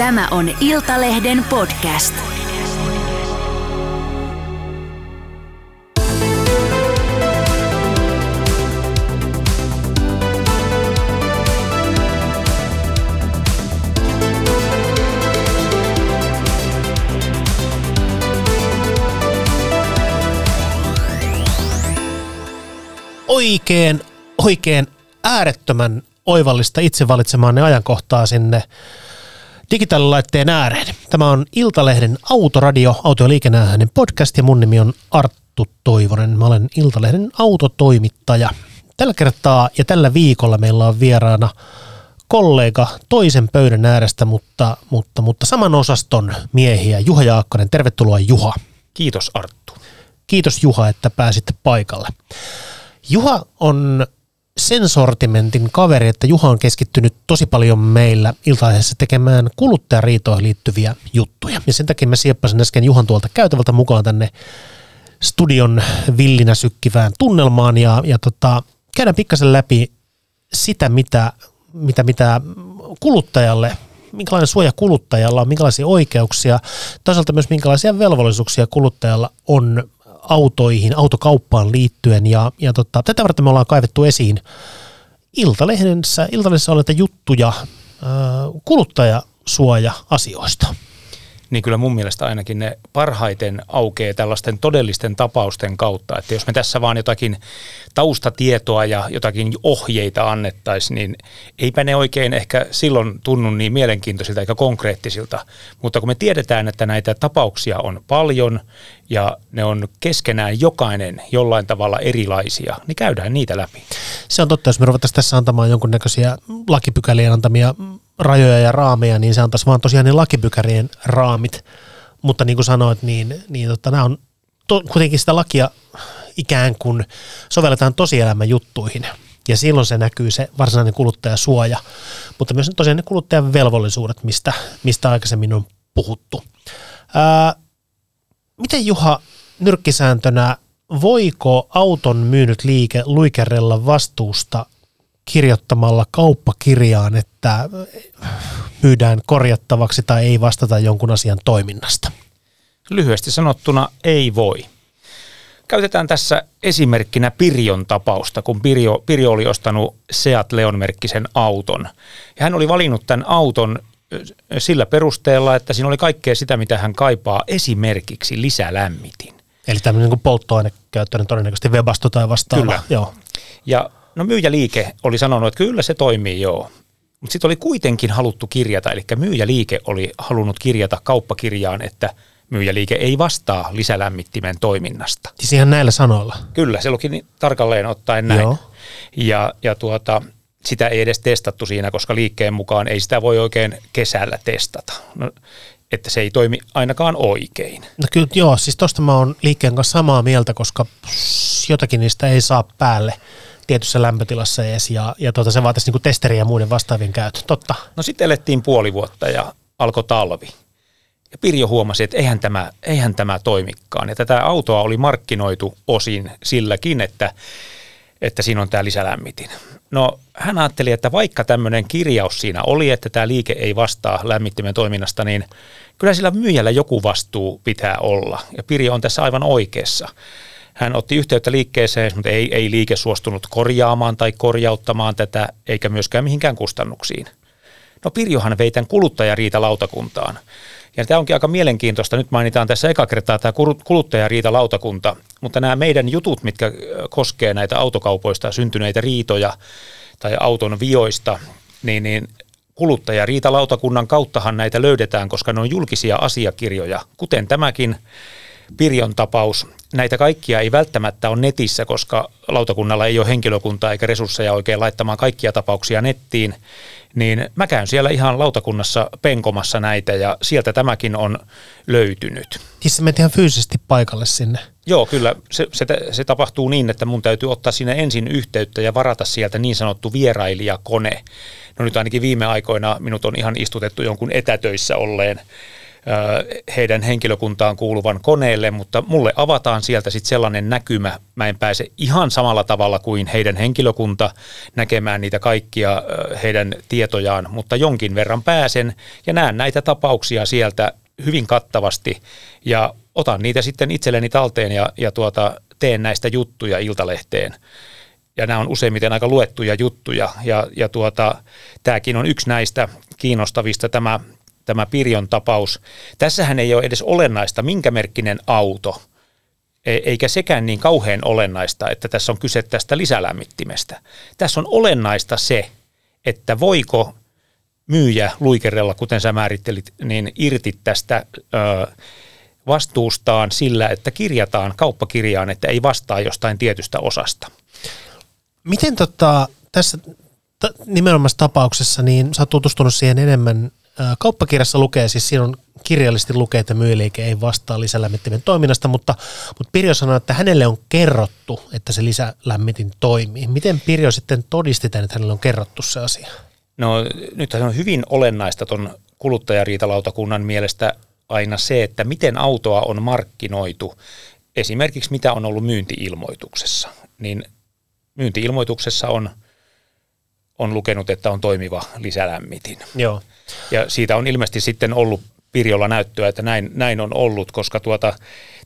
Tämä on Iltalehden podcast. oikein, oikein äärettömän oivallista itse valitsemaanne ajankohtaa sinne digitaalilaitteen ääreen. Tämä on Iltalehden Autoradio, auto- ja liikenneäänen podcast ja mun nimi on Arttu Toivonen. Mä olen Iltalehden autotoimittaja. Tällä kertaa ja tällä viikolla meillä on vieraana kollega toisen pöydän äärestä, mutta, mutta, mutta saman osaston miehiä. Juha Jaakkonen, tervetuloa Juha. Kiitos Arttu. Kiitos Juha, että pääsitte paikalle. Juha on sen sortimentin kaveri, että Juha on keskittynyt tosi paljon meillä iltaisessa tekemään kuluttajariitoihin liittyviä juttuja. Ja sen takia mä sieppasin äsken Juhan tuolta käytävältä mukaan tänne studion villinä sykkivään tunnelmaan ja, ja tota, käydään pikkasen läpi sitä, mitä, mitä, mitä kuluttajalle minkälainen suoja kuluttajalla on, minkälaisia oikeuksia, toisaalta myös minkälaisia velvollisuuksia kuluttajalla on autoihin, autokauppaan liittyen. Ja, ja tota, tätä varten me ollaan kaivettu esiin Iltalehdessä, Iltalehdessä olevia juttuja kuluttajasuoja-asioista niin kyllä mun mielestä ainakin ne parhaiten aukeaa tällaisten todellisten tapausten kautta. Että jos me tässä vaan jotakin taustatietoa ja jotakin ohjeita annettaisiin, niin eipä ne oikein ehkä silloin tunnu niin mielenkiintoisilta eikä konkreettisilta. Mutta kun me tiedetään, että näitä tapauksia on paljon ja ne on keskenään jokainen jollain tavalla erilaisia, niin käydään niitä läpi. Se on totta, jos me ruvettaisiin tässä antamaan jonkunnäköisiä lakipykälien antamia rajoja ja raameja, niin se antaisi vaan tosiaan ne lakipykärien raamit. Mutta niin kuin sanoit, niin, niin tota, nämä on to, kuitenkin sitä lakia ikään kuin sovelletaan tosielämän juttuihin. Ja silloin se näkyy se varsinainen kuluttajasuoja, mutta myös tosiaan ne kuluttajan velvollisuudet, mistä, mistä aikaisemmin on puhuttu. Ää, miten Juha nyrkkisääntönä, voiko auton myynyt liike luikerella vastuusta kirjoittamalla kauppakirjaan, että myydään korjattavaksi tai ei vastata jonkun asian toiminnasta? Lyhyesti sanottuna ei voi. Käytetään tässä esimerkkinä Pirjon tapausta, kun Pirjo, Pirjo oli ostanut Seat Leon-merkkisen auton. Ja hän oli valinnut tämän auton sillä perusteella, että siinä oli kaikkea sitä, mitä hän kaipaa, esimerkiksi lisälämmitin. Eli tämmöinen niin polttoainekäyttöinen todennäköisesti Webasto tai vastaava. Kyllä. Joo. Ja No myyjäliike oli sanonut, että kyllä se toimii joo. Mutta sitten oli kuitenkin haluttu kirjata, eli myyjäliike oli halunnut kirjata kauppakirjaan, että myyjäliike ei vastaa lisälämmittimen toiminnasta. Siis ihan näillä sanoilla? Kyllä, se luki niin tarkalleen ottaen näin. Joo. Ja, ja tuota, sitä ei edes testattu siinä, koska liikkeen mukaan ei sitä voi oikein kesällä testata. No, että se ei toimi ainakaan oikein. No kyllä, joo, siis tuosta mä oon liikkeen kanssa samaa mieltä, koska jotakin niistä ei saa päälle tietyssä lämpötilassa edes, ja, ja tuota, se vaatisi niin testeriä ja muiden vastaavien käytön. Totta. No sitten elettiin puoli vuotta ja alkoi talvi. Ja Pirjo huomasi, että eihän tämä, eihän tämä toimikaan. Ja tätä autoa oli markkinoitu osin silläkin, että, että siinä on tämä lisälämmitin. No hän ajatteli, että vaikka tämmöinen kirjaus siinä oli, että tämä liike ei vastaa lämmittimen toiminnasta, niin kyllä sillä myyjällä joku vastuu pitää olla. Ja Pirjo on tässä aivan oikeassa. Hän otti yhteyttä liikkeeseen, mutta ei, ei liike suostunut korjaamaan tai korjauttamaan tätä, eikä myöskään mihinkään kustannuksiin. No Pirjohan vei tämän kuluttajariitalautakuntaan. Ja tämä onkin aika mielenkiintoista. Nyt mainitaan tässä eka kertaa tämä kuluttajariitalautakunta, mutta nämä meidän jutut, mitkä koskee näitä autokaupoista syntyneitä riitoja tai auton vioista, niin, niin kuluttajariitalautakunnan kauttahan näitä löydetään, koska ne on julkisia asiakirjoja, kuten tämäkin Pirjon tapaus. Näitä kaikkia ei välttämättä ole netissä, koska lautakunnalla ei ole henkilökuntaa eikä resursseja oikein laittamaan kaikkia tapauksia nettiin, niin mä käyn siellä ihan lautakunnassa penkomassa näitä ja sieltä tämäkin on löytynyt. Siis sä ihan fyysisesti paikalle sinne? Joo, kyllä. Se, se, se tapahtuu niin, että mun täytyy ottaa sinne ensin yhteyttä ja varata sieltä niin sanottu vierailijakone. No nyt ainakin viime aikoina minut on ihan istutettu jonkun etätöissä olleen heidän henkilökuntaan kuuluvan koneelle, mutta mulle avataan sieltä sitten sellainen näkymä, mä en pääse ihan samalla tavalla kuin heidän henkilökunta näkemään niitä kaikkia heidän tietojaan, mutta jonkin verran pääsen ja näen näitä tapauksia sieltä hyvin kattavasti ja otan niitä sitten itselleni talteen ja, ja tuota, teen näistä juttuja Iltalehteen. Ja nämä on useimmiten aika luettuja juttuja ja, ja tuota, tämäkin on yksi näistä kiinnostavista tämä tämä Pirjon tapaus. Tässähän ei ole edes olennaista, minkä merkkinen auto, e, eikä sekään niin kauhean olennaista, että tässä on kyse tästä lisälämmittimestä. Tässä on olennaista se, että voiko myyjä luikerella, kuten sä määrittelit, niin irti tästä ö, vastuustaan sillä, että kirjataan kauppakirjaan, että ei vastaa jostain tietystä osasta. Miten tota, tässä t- nimenomaisessa tapauksessa, niin sä oot tutustunut siihen enemmän Kauppakirjassa lukee, siis siinä on kirjallisesti lukee, että myyjäliike ei vastaa lisälämmittimen toiminnasta, mutta, mutta Pirjo sanoi, että hänelle on kerrottu, että se lisälämmitin toimii. Miten Pirjo sitten todisti tämän, että hänelle on kerrottu se asia? No nyt on hyvin olennaista tuon kuluttajariitalautakunnan mielestä aina se, että miten autoa on markkinoitu. Esimerkiksi mitä on ollut myyntiilmoituksessa. Niin myyntiilmoituksessa on, on lukenut, että on toimiva lisälämmitin. Joo. Ja siitä on ilmeisesti sitten ollut Pirjolla näyttöä, että näin, näin on ollut, koska tuota,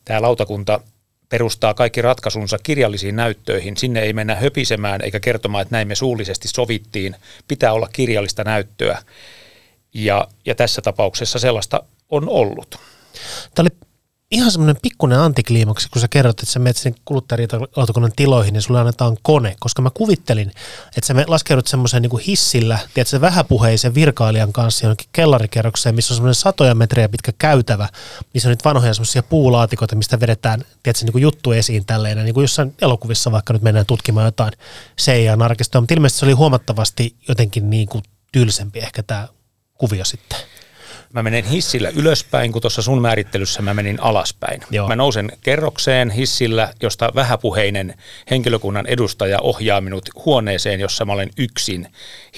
tämä lautakunta perustaa kaikki ratkaisunsa kirjallisiin näyttöihin. Sinne ei mennä höpisemään eikä kertomaan, että näin me suullisesti sovittiin. Pitää olla kirjallista näyttöä. Ja, ja tässä tapauksessa sellaista on ollut. Tämä oli ihan semmoinen pikkuinen antikliimaksi, kun sä kerrot, että sä menet sinne kuluttajariitalautakunnan tiloihin ja sulle annetaan kone, koska mä kuvittelin, että sä laskeudut semmoisen niin hissillä, tiedätkö, vähäpuheisen virkailijan kanssa jonnekin kellarikerrokseen, missä on semmoinen satoja metriä pitkä käytävä, missä on nyt vanhoja semmoisia puulaatikoita, mistä vedetään, tiedätkö, niin kuin juttu esiin tälleen, niin kuin jossain elokuvissa vaikka nyt mennään tutkimaan jotain CIA-narkistoa, mutta ilmeisesti se oli huomattavasti jotenkin niin kuin tylsempi ehkä tämä kuvio sitten mä menen hissillä ylöspäin, kun tuossa sun määrittelyssä mä menin alaspäin. Joo. Mä nousen kerrokseen hissillä, josta vähäpuheinen henkilökunnan edustaja ohjaa minut huoneeseen, jossa mä olen yksin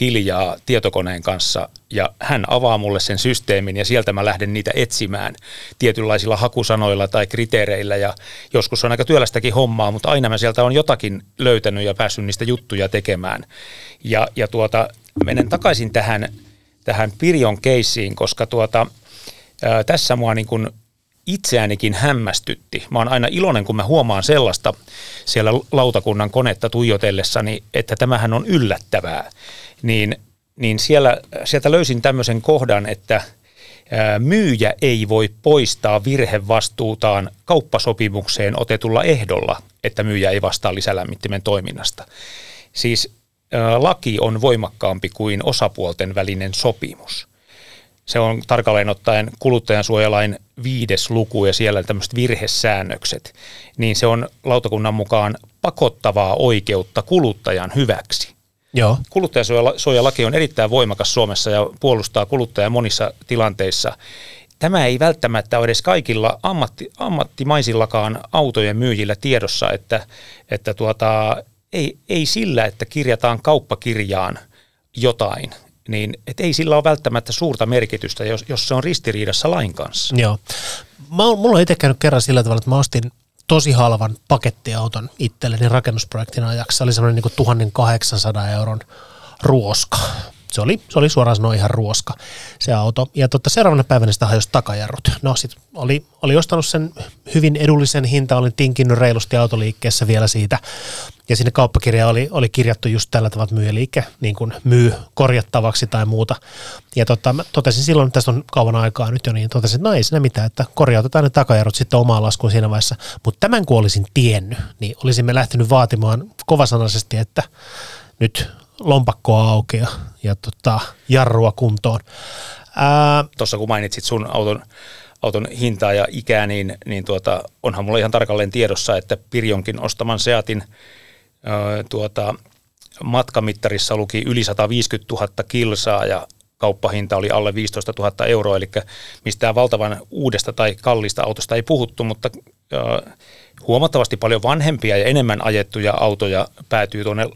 hiljaa tietokoneen kanssa. Ja hän avaa mulle sen systeemin ja sieltä mä lähden niitä etsimään tietynlaisilla hakusanoilla tai kriteereillä. Ja joskus on aika työlästäkin hommaa, mutta aina mä sieltä on jotakin löytänyt ja päässyt niistä juttuja tekemään. Ja, ja tuota, menen takaisin tähän tähän Pirjon keissiin, koska tuota, ää, tässä mua niin kuin itseäänikin hämmästytti. Mä oon aina iloinen, kun mä huomaan sellaista siellä lautakunnan konetta tuijotellessani, että tämähän on yllättävää. Niin, niin siellä, sieltä löysin tämmöisen kohdan, että ää, myyjä ei voi poistaa virhevastuutaan kauppasopimukseen otetulla ehdolla, että myyjä ei vastaa lisälämmittimen toiminnasta. Siis laki on voimakkaampi kuin osapuolten välinen sopimus. Se on tarkalleen ottaen kuluttajansuojalain viides luku ja siellä tämmöiset virhesäännökset, niin se on lautakunnan mukaan pakottavaa oikeutta kuluttajan hyväksi. Joo. Kuluttajansuojalaki on erittäin voimakas Suomessa ja puolustaa kuluttajaa monissa tilanteissa. Tämä ei välttämättä ole edes kaikilla ammatti, ammattimaisillakaan autojen myyjillä tiedossa, että, että tuota, ei, ei sillä, että kirjataan kauppakirjaan jotain, niin et ei sillä ole välttämättä suurta merkitystä, jos, jos se on ristiriidassa lain kanssa. Joo. Mä, mulla on itse käynyt kerran sillä tavalla, että mä ostin tosi halvan pakettiauton itselleni rakennusprojektin ajaksi. Se oli semmoinen niin 1800 euron ruoska se oli, se oli suoraan sanoen ihan ruoska se auto. Ja totta, seuraavana päivänä sitä hajosi takajarrut. No sit oli, oli ostanut sen hyvin edullisen hinta, olin tinkinyt reilusti autoliikkeessä vielä siitä. Ja sinne kauppakirja oli, oli kirjattu just tällä tavalla, että myyjäliike niin kuin myy korjattavaksi tai muuta. Ja tota, mä totesin silloin, että tästä on kauan aikaa nyt jo, niin totesin, että no ei siinä mitään, että korjautetaan ne takajarrut sitten omaan laskuun siinä vaiheessa. Mutta tämän kun olisin tiennyt, niin olisimme lähtenyt vaatimaan kovasanaisesti, että nyt lompakkoa auki ja, ja tota, jarrua kuntoon. Tuossa kun mainitsit sun auton, auton hintaa ja ikää, niin, niin tuota, onhan mulla ihan tarkalleen tiedossa, että Pirjonkin ostaman Seatin tuota, matkamittarissa luki yli 150 000 kilsaa ja kauppahinta oli alle 15 000 euroa, eli mistään valtavan uudesta tai kallista autosta ei puhuttu, mutta huomattavasti paljon vanhempia ja enemmän ajettuja autoja päätyy tuonne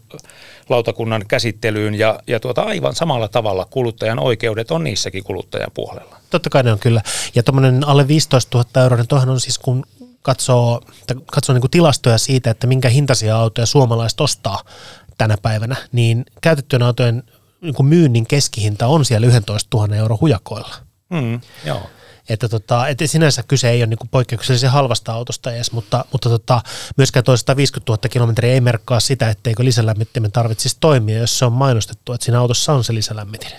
lautakunnan käsittelyyn ja, ja tuota, aivan samalla tavalla kuluttajan oikeudet on niissäkin kuluttajan puolella. Totta kai ne on kyllä. Ja tuommoinen alle 15 000 euroa, niin toihan on siis kun katsoo, katsoo niin kuin tilastoja siitä, että minkä hintaisia autoja suomalaiset ostaa tänä päivänä, niin käytettyjen autojen niin kuin myynnin keskihinta on siellä 11 000 euro hujakoilla. Mm, joo. Että, tota, että sinänsä kyse ei ole niin poikkeuksellisen halvasta autosta edes, mutta, mutta tota, myöskään tuo 150 000 kilometriä ei merkkaa sitä, etteikö lisälämmittimen tarvitsisi toimia, jos se on mainostettu, että siinä autossa on se lisälämmitin.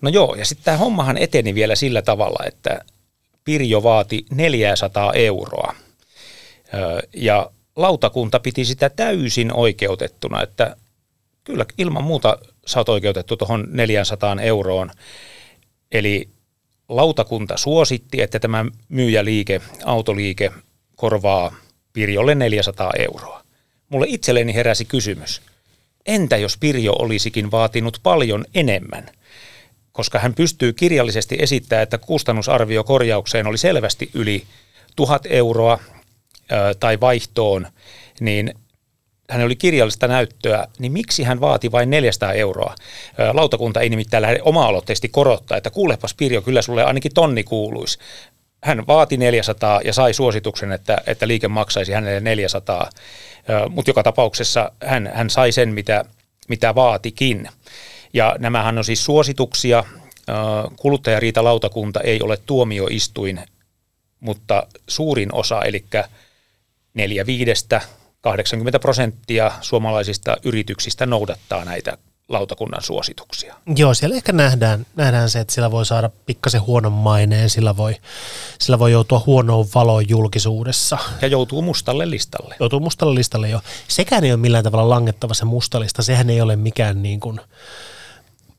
No joo, ja sitten tämä hommahan eteni vielä sillä tavalla, että Pirjo vaati 400 euroa. Ja lautakunta piti sitä täysin oikeutettuna, että kyllä ilman muuta sä oot oikeutettu tuohon 400 euroon. Eli lautakunta suositti, että tämä myyjäliike, autoliike korvaa Pirjolle 400 euroa. Mulle itselleni heräsi kysymys, entä jos Pirjo olisikin vaatinut paljon enemmän? Koska hän pystyy kirjallisesti esittämään, että kustannusarvio korjaukseen oli selvästi yli 1000 euroa tai vaihtoon, niin hän oli kirjallista näyttöä, niin miksi hän vaati vain 400 euroa? Lautakunta ei nimittäin lähde oma-aloitteisesti korottaa, että kuulepas Pirjo, kyllä sulle ainakin tonni kuuluisi. Hän vaati 400 ja sai suosituksen, että, että liike maksaisi hänelle 400, mutta joka tapauksessa hän, hän sai sen, mitä, mitä vaatikin. Ja nämähän on siis suosituksia. Kuluttajariitalautakunta ei ole tuomioistuin, mutta suurin osa, eli neljä viidestä 80 prosenttia suomalaisista yrityksistä noudattaa näitä lautakunnan suosituksia. Joo, siellä ehkä nähdään, nähdään se, että sillä voi saada pikkasen huonon maineen, sillä voi, sillä voi joutua huonoon valoon julkisuudessa. Ja joutuu mustalle listalle. Joutuu mustalle listalle, joo. Sekään ei ole millään tavalla langettava se mustalista, sehän ei ole mikään niin kuin,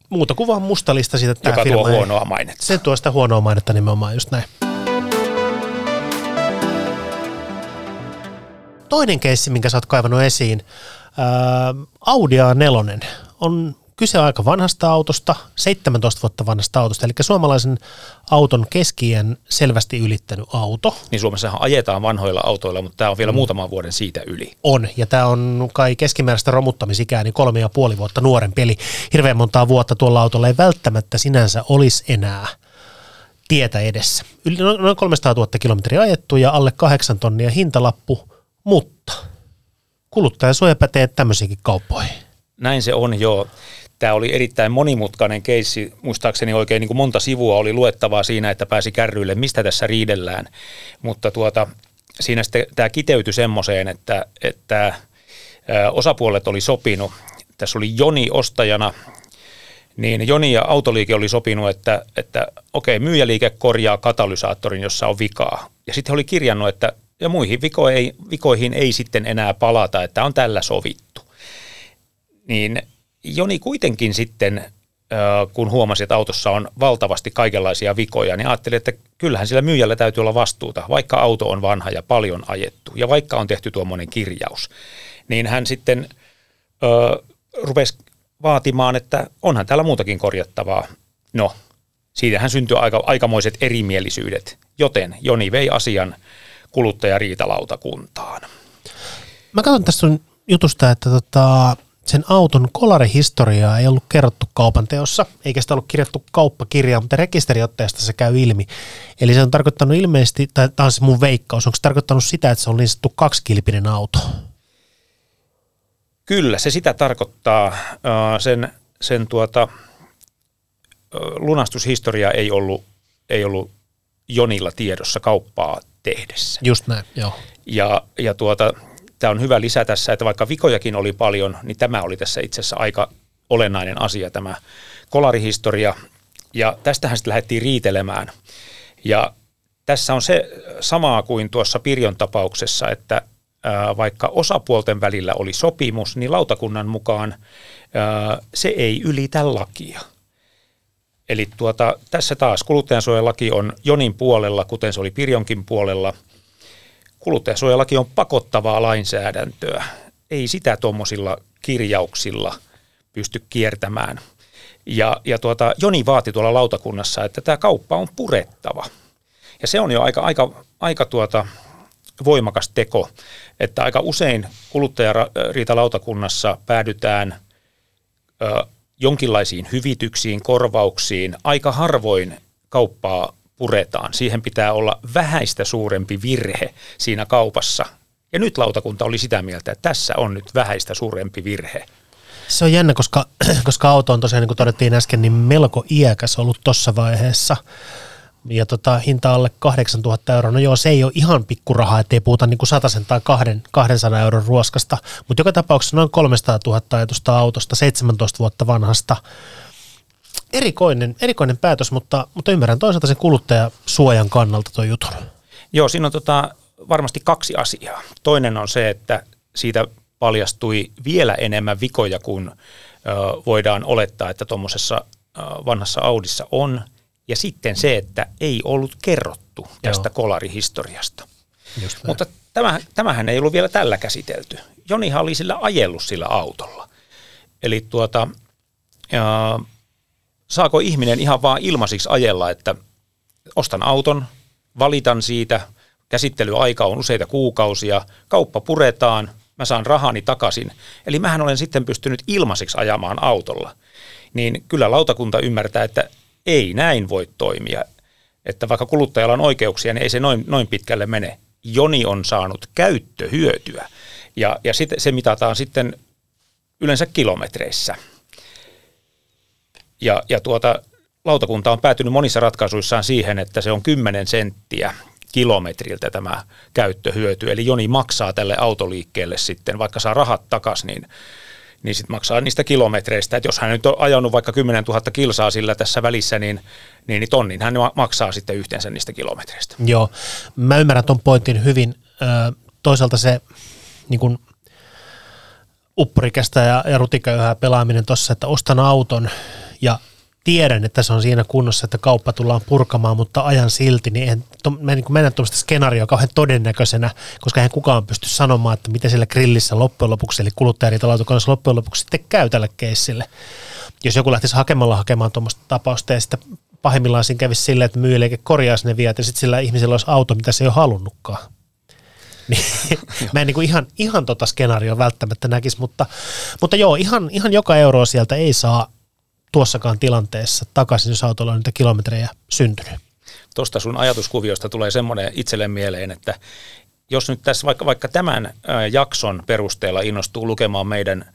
muuta kuin vaan mustalista siitä, että Joka tuo huonoa mainetta. Se tuo sitä huonoa mainetta nimenomaan, just näin. Toinen keissi, minkä sä oot kaivannut esiin, ää, Audi A4 on kyse aika vanhasta autosta, 17 vuotta vanhasta autosta, eli suomalaisen auton keskien selvästi ylittänyt auto. Niin Suomessahan ajetaan vanhoilla autoilla, mutta tämä on vielä mm. muutaman vuoden siitä yli. On, ja tämä on kai keskimääräistä romuttamisikää, niin kolme ja puoli vuotta nuorempi, eli hirveän montaa vuotta tuolla autolla ei välttämättä sinänsä olisi enää tietä edessä. Yli noin 300 000 kilometriä ajettu ja alle 8 tonnia hintalappu – mutta kuluttajasuoja pätee tämmöisiinkin kauppoihin. Näin se on, joo. Tämä oli erittäin monimutkainen keissi. Muistaakseni oikein niin kuin monta sivua oli luettavaa siinä, että pääsi kärryille, mistä tässä riidellään. Mutta tuota, siinä sitten tämä kiteytyi semmoiseen, että, että osapuolet oli sopinut. Tässä oli Joni ostajana, niin Joni ja autoliike oli sopinut, että, että okei, myyjäliike korjaa katalysaattorin, jossa on vikaa. Ja sitten oli kirjannut, että ja muihin vikoihin, vikoihin ei sitten enää palata, että on tällä sovittu. Niin Joni kuitenkin sitten, kun huomasi, että autossa on valtavasti kaikenlaisia vikoja, niin ajatteli, että kyllähän sillä myyjällä täytyy olla vastuuta, vaikka auto on vanha ja paljon ajettu, ja vaikka on tehty tuommoinen kirjaus, niin hän sitten ö, rupesi vaatimaan, että onhan täällä muutakin korjattavaa. No, siitähän syntyi aika, aikamoiset erimielisyydet, joten Joni vei asian kuluttajariitalautakuntaan. Mä katson tästä sun jutusta, että tota, sen auton kolarihistoriaa ei ollut kerrottu kaupan teossa, eikä sitä ollut kirjattu kauppakirjaan, mutta rekisteriotteesta se käy ilmi. Eli se on tarkoittanut ilmeisesti, tai tämä on se mun veikkaus, onko se tarkoittanut sitä, että se on niin sanottu kaksikilpinen auto? Kyllä, se sitä tarkoittaa. Sen, sen tuota, lunastushistoria ei ollut, ei ollut Jonilla tiedossa kauppaa tehdessä. Just näin, joo. Ja, ja tuota, tämä on hyvä lisä tässä, että vaikka vikojakin oli paljon, niin tämä oli tässä itse asiassa aika olennainen asia, tämä kolarihistoria. Ja tästähän sitten lähdettiin riitelemään. Ja tässä on se samaa kuin tuossa Pirjon tapauksessa, että vaikka osapuolten välillä oli sopimus, niin lautakunnan mukaan se ei ylitä lakia – Eli tuota, tässä taas kuluttajansuojalaki on Jonin puolella, kuten se oli Pirjonkin puolella. Kuluttajansuojalaki on pakottavaa lainsäädäntöä. Ei sitä tuommoisilla kirjauksilla pysty kiertämään. Ja, ja tuota, Joni vaati tuolla lautakunnassa, että tämä kauppa on purettava. Ja se on jo aika, aika, aika tuota, voimakas teko, että aika usein kuluttajariitalautakunnassa päädytään ö, jonkinlaisiin hyvityksiin, korvauksiin. Aika harvoin kauppaa puretaan. Siihen pitää olla vähäistä suurempi virhe siinä kaupassa. Ja nyt lautakunta oli sitä mieltä, että tässä on nyt vähäistä suurempi virhe. Se on jännä, koska, koska auto on tosiaan, niin kuin todettiin äsken, niin melko iäkäs ollut tuossa vaiheessa. Ja tota, hinta alle 8000 euroa, no joo, se ei ole ihan pikkurahaa, ettei puhuta niin kuin sen tai 200 euron ruoskasta, mutta joka tapauksessa noin 300 000 ajatusta autosta, 17 vuotta vanhasta. Erikoinen, erikoinen päätös, mutta, mutta ymmärrän toisaalta sen kuluttajasuojan kannalta tuo jutun. Joo, siinä on tota, varmasti kaksi asiaa. Toinen on se, että siitä paljastui vielä enemmän vikoja kuin ö, voidaan olettaa, että tuommoisessa vanhassa Audissa on. Ja sitten se, että ei ollut kerrottu tästä Joo. kolarihistoriasta. Mutta tämä, tämähän ei ollut vielä tällä käsitelty. Jonihan oli sillä ajellut sillä autolla. Eli tuota, ö, saako ihminen ihan vaan ilmaisiksi ajella, että ostan auton, valitan siitä, käsittelyaika on useita kuukausia, kauppa puretaan, mä saan rahani takaisin. Eli mähän olen sitten pystynyt ilmaiseksi ajamaan autolla. Niin kyllä lautakunta ymmärtää, että ei näin voi toimia. Että vaikka kuluttajalla on oikeuksia, niin ei se noin, noin pitkälle mene. Joni on saanut käyttöhyötyä. Ja, ja sit, se mitataan sitten yleensä kilometreissä. Ja, ja tuota, lautakunta on päätynyt monissa ratkaisuissaan siihen, että se on 10 senttiä kilometriltä tämä käyttöhyöty. Eli Joni maksaa tälle autoliikkeelle sitten, vaikka saa rahat takaisin, niin niin sitten maksaa niistä kilometreistä. Että jos hän nyt on ajanut vaikka 10 000 kilsaa sillä tässä välissä, niin, niin, niin tonnin hän maksaa sitten yhteensä niistä kilometreistä. Joo, mä ymmärrän ton pointin hyvin. Toisaalta se niin kun uppurikästä ja, ja rutiköyhää pelaaminen tuossa, että ostan auton ja tiedän, että se on siinä kunnossa, että kauppa tullaan purkamaan, mutta ajan silti, niin en, to, mä en niin mennä tuommoista skenaarioa kauhean todennäköisenä, koska eihän kukaan pysty sanomaan, että miten sillä grillissä loppujen lopuksi, eli kuluttajariitalautakunnassa loppujen lopuksi sitten käy tälle keissille. Jos joku lähtisi hakemalla hakemaan tuommoista tapausta ja sitten pahimmillaan siinä kävisi silleen, että myyjäliike korjaisi ne viat ja sitten sillä ihmisellä olisi auto, mitä se ei ole halunnutkaan. Niin, mä en niin kuin ihan, ihan tota skenaarioa välttämättä näkisi, mutta, mutta joo, ihan, ihan joka euro sieltä ei saa tuossakaan tilanteessa takaisin, jos autolla on niitä kilometrejä syntynyt. Tuosta sun ajatuskuviosta tulee semmoinen itselle mieleen, että jos nyt tässä vaikka, vaikka tämän jakson perusteella innostuu lukemaan meidän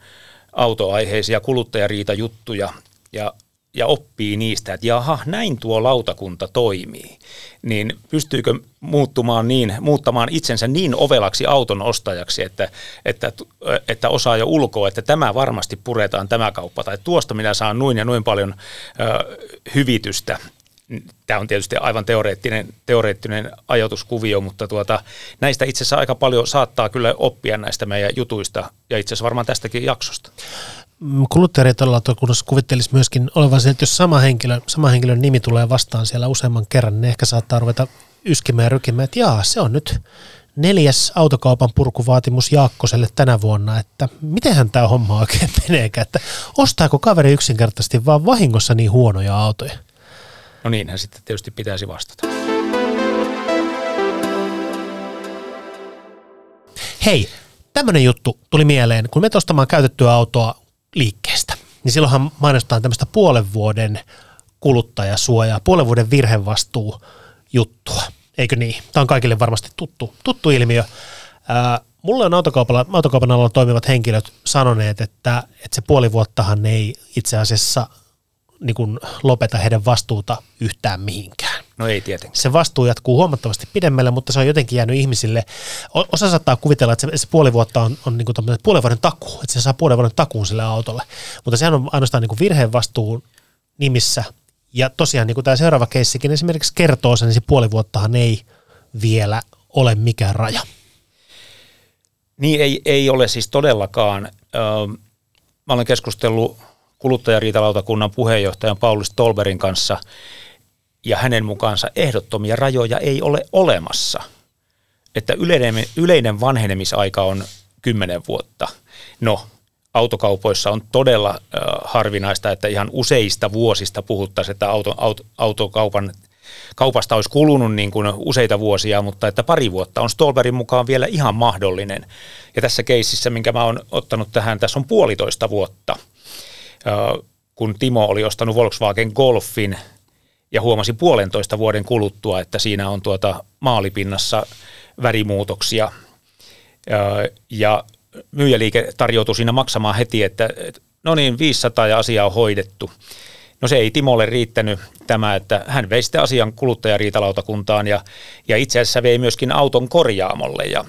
autoaiheisia kuluttajariitajuttuja ja ja oppii niistä, että jaha, näin tuo lautakunta toimii, niin pystyykö muuttumaan niin, muuttamaan itsensä niin ovelaksi auton ostajaksi, että, että, että osaa jo ulkoa, että tämä varmasti puretaan tämä kauppa, tai tuosta minä saan noin ja noin paljon ö, hyvitystä, tämä on tietysti aivan teoreettinen, teoreettinen ajatuskuvio, mutta tuota, näistä itse asiassa aika paljon saattaa kyllä oppia näistä meidän jutuista ja itse asiassa varmaan tästäkin jaksosta. Mm, kuluttajariitalautakunnassa kuvittelisi myöskin olevan se, että jos sama, henkilö, sama henkilön nimi tulee vastaan siellä useamman kerran, niin ehkä saattaa ruveta yskimään ja rykimään, että jaa, se on nyt neljäs autokaupan purkuvaatimus Jaakkoselle tänä vuonna, että mitenhän tämä homma oikein meneekään, että ostaako kaveri yksinkertaisesti vaan vahingossa niin huonoja autoja? No niinhän sitten tietysti pitäisi vastata. Hei, tämmöinen juttu tuli mieleen, kun me ostamaan käytettyä autoa liikkeestä, niin silloinhan mainostetaan tämmöistä puolen vuoden kuluttajasuojaa, puolen vuoden virhevastuu juttua. Eikö niin? Tämä on kaikille varmasti tuttu, tuttu ilmiö. Ää, mulle on autokaupalla, autokaupan alalla toimivat henkilöt sanoneet, että, että se puoli vuottahan ei itse asiassa niin kuin lopeta heidän vastuuta yhtään mihinkään. No ei tietenkään. Se vastuu jatkuu huomattavasti pidemmälle, mutta se on jotenkin jäänyt ihmisille. Osa saattaa kuvitella, että se, se puoli vuotta on, on niin kuin puolen vuoden takuu, että se saa puolen vuoden takuun sille autolle. Mutta sehän on ainoastaan niin kuin virheen vastuun nimissä. Ja tosiaan niin kuin tämä seuraava keissikin esimerkiksi kertoo sen, niin se puoli vuottahan ei vielä ole mikään raja. Niin ei, ei ole siis todellakaan. Mä olen keskustellut kuluttajariitalautakunnan puheenjohtajan Pauli Stolberin kanssa, ja hänen mukaansa ehdottomia rajoja ei ole olemassa. Että yleinen, yleinen vanhenemisaika on 10 vuotta. No, autokaupoissa on todella äh, harvinaista, että ihan useista vuosista puhuttaisiin, että auto, auto, autokaupan kaupasta olisi kulunut niin kuin useita vuosia, mutta että pari vuotta on Stolberin mukaan vielä ihan mahdollinen. Ja tässä keississä, minkä mä oon ottanut tähän, tässä on puolitoista vuotta – kun Timo oli ostanut Volkswagen Golfin ja huomasi puolentoista vuoden kuluttua, että siinä on tuota maalipinnassa värimuutoksia. Ja myyjäliike tarjoutui siinä maksamaan heti, että no niin, 500 ja asia on hoidettu. No se ei Timolle riittänyt tämä, että hän vei sitten asian kuluttajariitalautakuntaan ja, ja itse asiassa vei myöskin auton korjaamolle ja,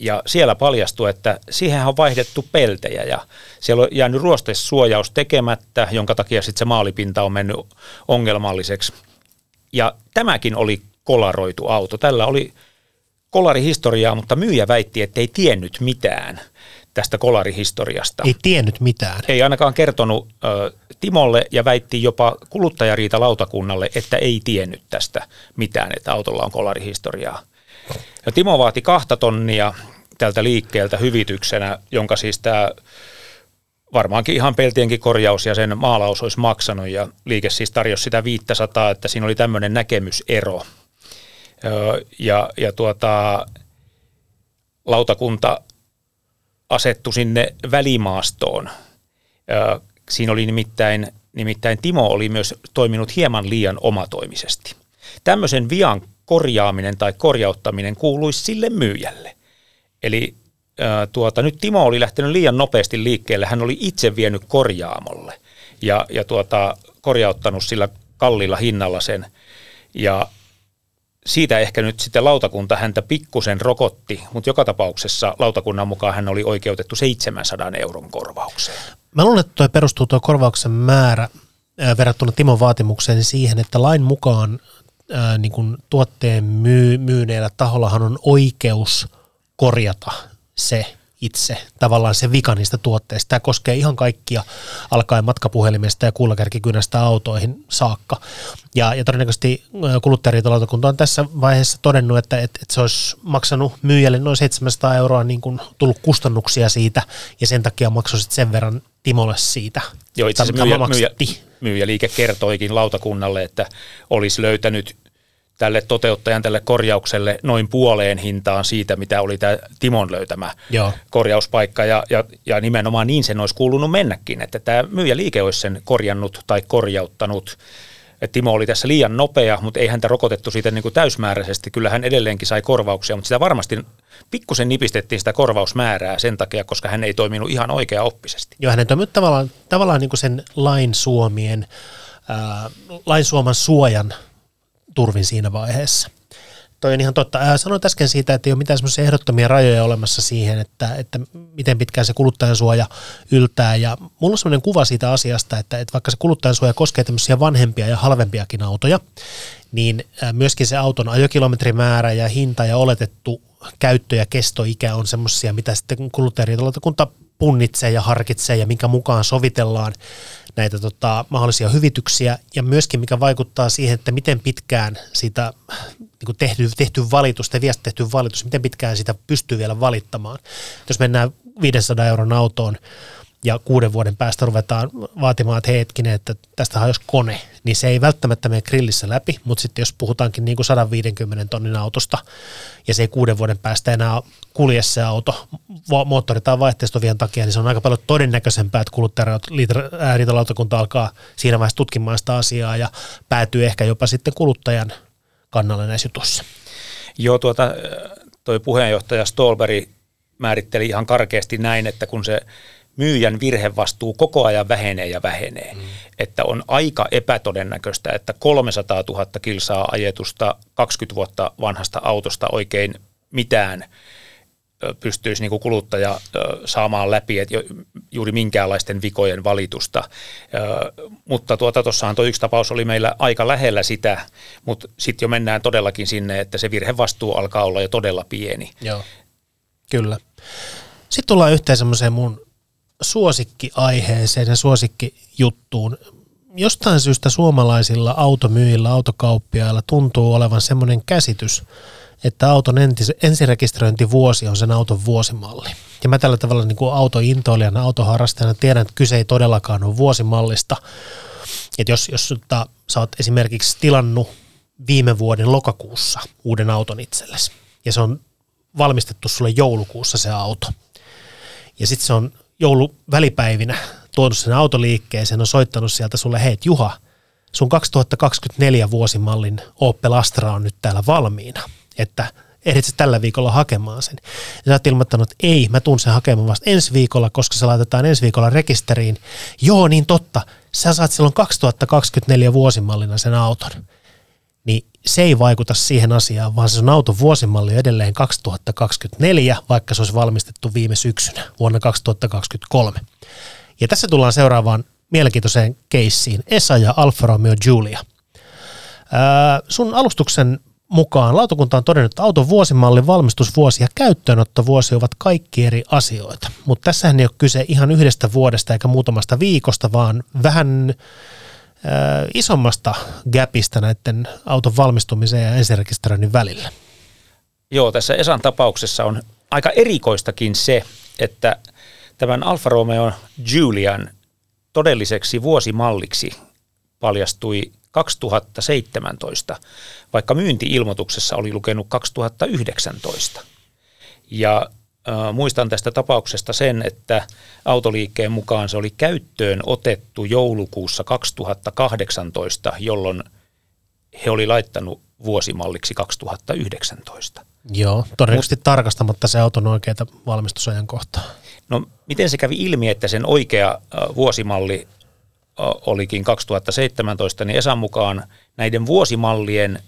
ja siellä paljastui, että siihen on vaihdettu peltejä ja siellä on jäänyt ruostesuojaus tekemättä, jonka takia sitten se maalipinta on mennyt ongelmalliseksi. Ja tämäkin oli kolaroitu auto. Tällä oli kolarihistoriaa, mutta myyjä väitti, että ei tiennyt mitään tästä kolarihistoriasta. Ei tiennyt mitään. Ei ainakaan kertonut ö, Timolle ja väitti jopa kuluttajariitalautakunnalle, että ei tiennyt tästä mitään, että autolla on kolarihistoriaa. Ja Timo vaati kahta tonnia tältä liikkeeltä hyvityksenä, jonka siis tämä varmaankin ihan peltienkin korjaus ja sen maalaus olisi maksanut ja liike siis tarjosi sitä 500, että siinä oli tämmöinen näkemysero. Ja, ja tuota, lautakunta asettu sinne välimaastoon. Siinä oli nimittäin, nimittäin Timo oli myös toiminut hieman liian omatoimisesti. Tämmöisen vian korjaaminen tai korjauttaminen kuuluisi sille myyjälle. Eli tuota, nyt Timo oli lähtenyt liian nopeasti liikkeelle. Hän oli itse vienyt korjaamolle ja, ja tuota, korjauttanut sillä kallilla hinnalla sen. Ja siitä ehkä nyt sitten lautakunta häntä pikkusen rokotti, mutta joka tapauksessa lautakunnan mukaan hän oli oikeutettu 700 euron korvaukseen. Mä luulen, että tuo perustuu tuo korvauksen määrä verrattuna Timon vaatimukseen siihen, että lain mukaan ää, niin kuin tuotteen myy, myyneellä tahollahan on oikeus korjata se itse tavallaan se vika niistä tuotteista. Tämä koskee ihan kaikkia alkaen matkapuhelimesta ja kuulakärkikynästä autoihin saakka. Ja, ja todennäköisesti kuluttajariitolautakunta on tässä vaiheessa todennut, että, että, että se olisi maksanut myyjälle noin 700 euroa niin kuin tullut kustannuksia siitä ja sen takia maksoi sen verran Timolle siitä. Joo, itse asiassa myyjä, myyjä, myyjäliike kertoikin lautakunnalle, että olisi löytänyt tälle toteuttajan tälle korjaukselle noin puoleen hintaan siitä, mitä oli tämä Timon löytämä Joo. korjauspaikka. Ja, ja, ja nimenomaan niin sen olisi kuulunut mennäkin, että tämä myyjä liike olisi sen korjannut tai korjauttanut. Et Timo oli tässä liian nopea, mutta ei häntä rokotettu siitä niin kuin täysmääräisesti. Kyllä hän edelleenkin sai korvauksia, mutta sitä varmasti pikkusen nipistettiin sitä korvausmäärää sen takia, koska hän ei toiminut ihan oikea oppisesti. Joo, hän ei toiminut tavallaan, tavallaan niin kuin sen lain suomien, äh, lain suoman suojan turvin siinä vaiheessa. Toi on ihan totta. Ää, sanoin äsken siitä, että ei ole mitään semmoisia ehdottomia rajoja olemassa siihen, että, että miten pitkään se kuluttajansuoja yltää. Ja mulla on semmoinen kuva siitä asiasta, että, että vaikka se kuluttajansuoja koskee tämmöisiä vanhempia ja halvempiakin autoja, niin myöskin se auton ajokilometrimäärä ja hinta ja oletettu käyttö- ja kestoikä on semmoisia, mitä sitten kuluttajariitalautakunta punnitsee ja harkitsee ja minkä mukaan sovitellaan näitä tota, mahdollisia hyvityksiä ja myöskin mikä vaikuttaa siihen, että miten pitkään sitä niin kuin tehty, tehty valitus, tai viesti tehty valitus, miten pitkään sitä pystyy vielä valittamaan. Jos mennään 500 euron autoon ja kuuden vuoden päästä ruvetaan vaatimaan, että hetkinen, että tästä hajosi kone, niin se ei välttämättä mene grillissä läpi, mutta sitten jos puhutaankin niin kuin 150 tonnin autosta ja se ei kuuden vuoden päästä enää kulje se auto moottori- tai vaihteistovien takia, niin se on aika paljon todennäköisempää, että kuluttajariitalautakunta alkaa siinä vaiheessa tutkimaan sitä asiaa ja päätyy ehkä jopa sitten kuluttajan kannalle näissä jutuissa. Joo, tuota, toi puheenjohtaja Stolberg määritteli ihan karkeasti näin, että kun se myyjän virhevastuu koko ajan vähenee ja vähenee. Mm. Että on aika epätodennäköistä, että 300 000 kilsaa ajetusta 20 vuotta vanhasta autosta oikein mitään pystyisi niin kuin kuluttaja saamaan läpi, että juuri minkäänlaisten vikojen valitusta. Mutta tuota, tuossahan tuo yksi tapaus oli meillä aika lähellä sitä, mutta sitten jo mennään todellakin sinne, että se virhevastuu alkaa olla jo todella pieni. Joo, kyllä. Sitten tullaan yhteen semmoiseen mun suosikkiaiheeseen ja suosikkijuttuun. Jostain syystä suomalaisilla automyyjillä, autokauppiailla tuntuu olevan semmoinen käsitys, että auton entis, ensirekisteröintivuosi on sen auton vuosimalli. Ja mä tällä tavalla niin kuin autointoilijana, autoharrastajana tiedän, että kyse ei todellakaan ole vuosimallista. Että jos, jos että sä oot esimerkiksi tilannut viime vuoden lokakuussa uuden auton itsellesi, ja se on valmistettu sulle joulukuussa se auto, ja sitten se on jouluvälipäivinä tuonut sen autoliikkeeseen, on soittanut sieltä sulle, hei Juha, sun 2024 vuosimallin Opel Astra on nyt täällä valmiina, että ehdit tällä viikolla hakemaan sen. Ja sä oot ilmoittanut, että ei, mä tuun sen hakemaan vasta ensi viikolla, koska se laitetaan ensi viikolla rekisteriin. Joo, niin totta, sä saat silloin 2024 vuosimallina sen auton. Se ei vaikuta siihen asiaan, vaan se on auton vuosimalli edelleen 2024, vaikka se olisi valmistettu viime syksynä vuonna 2023. Ja tässä tullaan seuraavaan mielenkiintoiseen keissiin, Esa ja Alfa Romeo Giulia. Sun alustuksen mukaan lautakunta on todennut, että auton vuosimalli, valmistusvuosi ja käyttöönottovuosi ovat kaikki eri asioita. Mutta tässähän ei ole kyse ihan yhdestä vuodesta eikä muutamasta viikosta, vaan vähän äh, isommasta gapista näiden auton valmistumisen ja ensirekisteröinnin välillä. Joo, tässä Esan tapauksessa on aika erikoistakin se, että tämän Alfa Romeo Julian todelliseksi vuosimalliksi paljastui 2017, vaikka myyntiilmoituksessa oli lukenut 2019. Ja muistan tästä tapauksesta sen, että autoliikkeen mukaan se oli käyttöön otettu joulukuussa 2018, jolloin he oli laittanut vuosimalliksi 2019. Joo, todennäköisesti Mut, tarkastamatta se auton oikeita valmistusajan kohtaa. No miten se kävi ilmi, että sen oikea vuosimalli olikin 2017, niin Esan mukaan näiden vuosimallien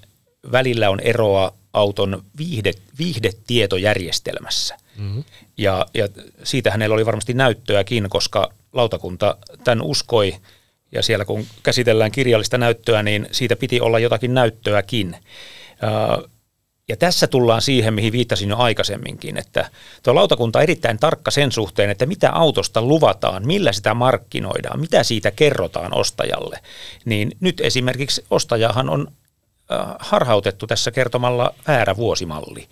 välillä on eroa auton viihde, viihdetietojärjestelmässä. Mm-hmm. Ja, ja siitä hänellä oli varmasti näyttöäkin, koska lautakunta tämän uskoi, ja siellä kun käsitellään kirjallista näyttöä, niin siitä piti olla jotakin näyttöäkin. Ja tässä tullaan siihen, mihin viittasin jo aikaisemminkin, että tuo lautakunta on erittäin tarkka sen suhteen, että mitä autosta luvataan, millä sitä markkinoidaan, mitä siitä kerrotaan ostajalle. Niin nyt esimerkiksi ostajahan on harhautettu tässä kertomalla väärä vuosimalli.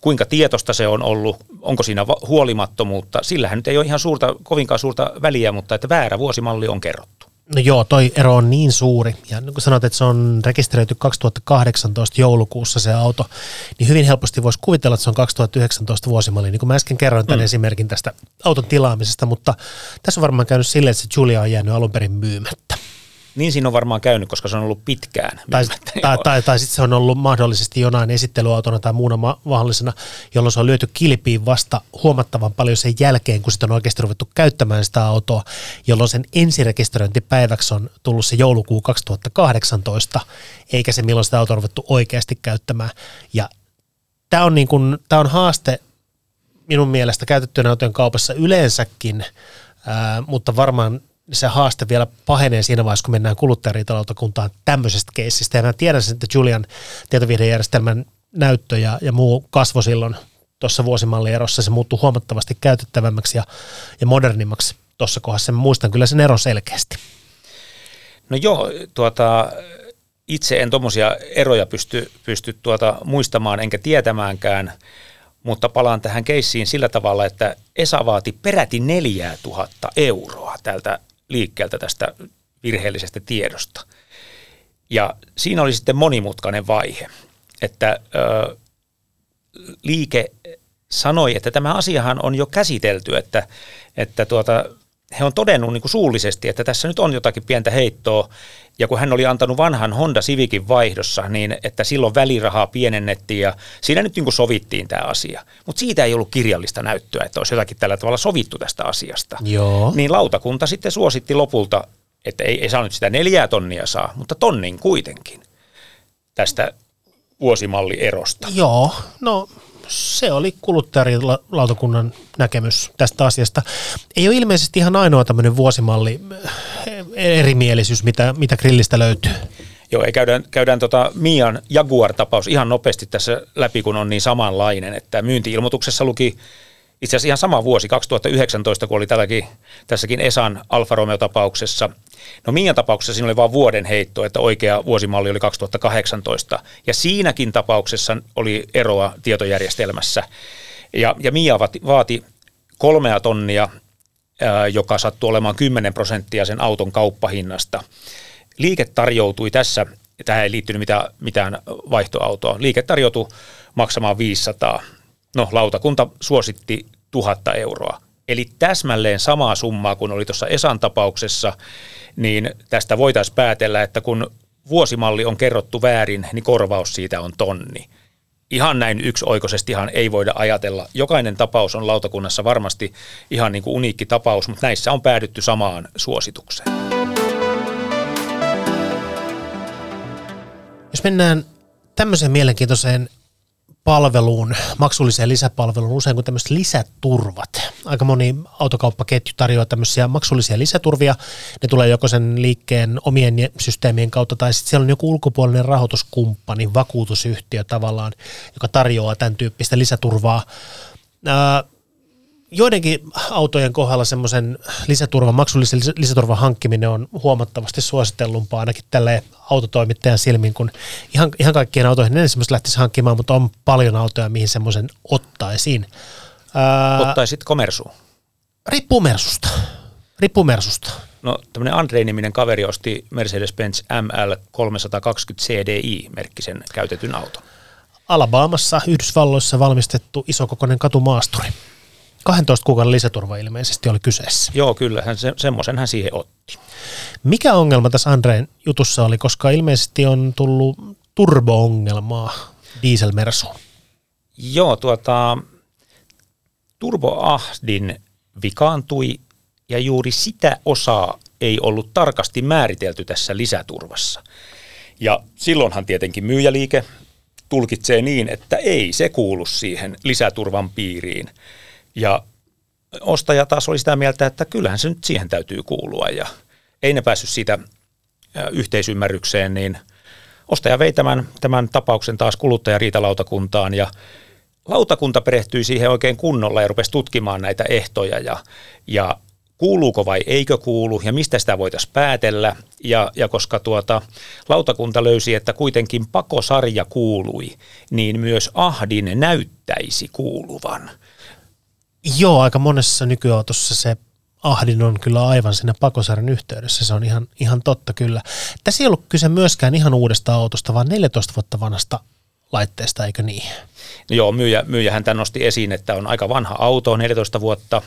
Kuinka tietosta se on ollut, onko siinä huolimattomuutta, sillähän nyt ei ole ihan suurta, kovinkaan suurta väliä, mutta että väärä vuosimalli on kerrottu. No joo, toi ero on niin suuri. Ja niin kun sanoit, että se on rekisteröity 2018 joulukuussa se auto, niin hyvin helposti voisi kuvitella, että se on 2019 vuosimalli. Niin kuin mä äsken kerroin tämän mm. esimerkin tästä auton tilaamisesta, mutta tässä on varmaan käynyt silleen, että se Julia on jäänyt alun perin myymättä. Niin siinä on varmaan käynyt, koska se on ollut pitkään. Tai, tai, tai, tai sitten se on ollut mahdollisesti jonain esittelyautona tai muuna mahdollisena, jolloin se on lyöty kilpiin vasta huomattavan paljon sen jälkeen, kun sitten on oikeasti ruvettu käyttämään sitä autoa, jolloin sen ensirekisteröintipäiväksi on tullut se joulukuu 2018, eikä se milloin sitä autoa on ruvettu oikeasti käyttämään. Ja tämä on, niin kun, tämä on haaste minun mielestä käytettyjen autojen kaupassa yleensäkin, ää, mutta varmaan se haaste vielä pahenee siinä vaiheessa, kun mennään kuluttajariitalautakuntaan tämmöisestä keissistä. Ja mä tiedän sen, että Julian tietovihdejärjestelmän näyttö ja, ja muu kasvo silloin tuossa vuosimallierossa. Se muuttui huomattavasti käytettävämmäksi ja, ja modernimmaksi tuossa kohdassa. Mä muistan kyllä sen eron selkeästi. No joo, tuota, itse en tuommoisia eroja pysty, pysty tuota muistamaan enkä tietämäänkään, mutta palaan tähän keissiin sillä tavalla, että Esa vaati peräti 4000 euroa tältä liikkeeltä tästä virheellisestä tiedosta. Ja siinä oli sitten monimutkainen vaihe, että ö, liike sanoi, että tämä asiahan on jo käsitelty, että, että tuota, he on todennut niin kuin suullisesti, että tässä nyt on jotakin pientä heittoa, ja kun hän oli antanut vanhan Honda Civicin vaihdossa, niin että silloin välirahaa pienennettiin ja siinä nyt niin kuin sovittiin tämä asia. Mutta siitä ei ollut kirjallista näyttöä, että olisi jotakin tällä tavalla sovittu tästä asiasta. Joo. Niin lautakunta sitten suositti lopulta, että ei, ei saa nyt sitä neljää tonnia saa, mutta tonnin kuitenkin tästä vuosimallierosta. Joo, no se oli kuluttajarilautakunnan näkemys tästä asiasta. Ei ole ilmeisesti ihan ainoa tämmöinen vuosimalli erimielisyys, mitä, mitä grillistä löytyy. Joo, ei käydään, käydään tota Mian Jaguar-tapaus ihan nopeasti tässä läpi, kun on niin samanlainen, että myyntiilmoituksessa luki itse asiassa ihan sama vuosi, 2019, kun oli tälläkin, tässäkin Esan Alfa Romeo-tapauksessa. No Mian tapauksessa siinä oli vain vuoden heitto, että oikea vuosimalli oli 2018. Ja siinäkin tapauksessa oli eroa tietojärjestelmässä. Ja, ja Mia vaati, vaati kolmea tonnia, joka sattui olemaan 10 prosenttia sen auton kauppahinnasta. Liike tarjoutui tässä, tähän ei liittynyt mitään, mitään vaihtoautoa, liike tarjoutui maksamaan 500 No, lautakunta suositti tuhatta euroa. Eli täsmälleen samaa summaa kuin oli tuossa Esan tapauksessa, niin tästä voitaisiin päätellä, että kun vuosimalli on kerrottu väärin, niin korvaus siitä on tonni. Ihan näin yksioikoisestihan ei voida ajatella. Jokainen tapaus on lautakunnassa varmasti ihan niin kuin uniikki tapaus, mutta näissä on päädytty samaan suositukseen. Jos mennään tämmöiseen mielenkiintoiseen palveluun, maksulliseen lisäpalveluun, usein kuin tämmöiset lisäturvat. Aika moni autokauppaketju tarjoaa tämmöisiä maksullisia lisäturvia. Ne tulee joko sen liikkeen omien systeemien kautta tai sitten siellä on joku ulkopuolinen rahoituskumppani, vakuutusyhtiö tavallaan, joka tarjoaa tämän tyyppistä lisäturvaa joidenkin autojen kohdalla semmoisen lisäturvan, maksullisen lisäturvan hankkiminen on huomattavasti suositellumpaa ainakin tälle autotoimittajan silmin, kun ihan, ihan kaikkien autoihin en semmoista lähtisi hankkimaan, mutta on paljon autoja, mihin semmoisen ottaisin. Ottaisitko Mersuun? Riippuu Mersusta. Riippuu Mersusta. No tämmöinen Andrei-niminen kaveri osti Mercedes-Benz ML 320 CDI-merkkisen käytetyn auton. Alabamassa Yhdysvalloissa valmistettu isokokoinen katumaasturi. 12 kuukauden lisäturva ilmeisesti oli kyseessä. Joo, kyllä, se, semmoisen hän siihen otti. Mikä ongelma tässä Andreen jutussa oli, koska ilmeisesti on tullut turbo-ongelmaa dieselmersuun? Joo, tuota, turboahdin vikaantui ja juuri sitä osaa ei ollut tarkasti määritelty tässä lisäturvassa. Ja silloinhan tietenkin myyjäliike tulkitsee niin, että ei se kuulu siihen lisäturvan piiriin – ja ostaja taas oli sitä mieltä, että kyllähän se nyt siihen täytyy kuulua ja ei ne päässyt siitä yhteisymmärrykseen, niin ostaja vei tämän, tämän tapauksen taas kuluttajariitalautakuntaan ja lautakunta perehtyi siihen oikein kunnolla ja rupesi tutkimaan näitä ehtoja ja, ja kuuluuko vai eikö kuulu ja mistä sitä voitaisiin päätellä. Ja, ja koska tuota, lautakunta löysi, että kuitenkin pakosarja kuului, niin myös ahdin näyttäisi kuuluvan. Joo, aika monessa nykyautossa se ahdin on kyllä aivan siinä pakosarjan yhteydessä, se on ihan, ihan totta kyllä. Tässä ei ollut kyse myöskään ihan uudesta autosta, vaan 14 vuotta vanhasta laitteesta, eikö niin? No joo, myyjä, myyjähän tämän nosti esiin, että on aika vanha auto, 14 vuotta,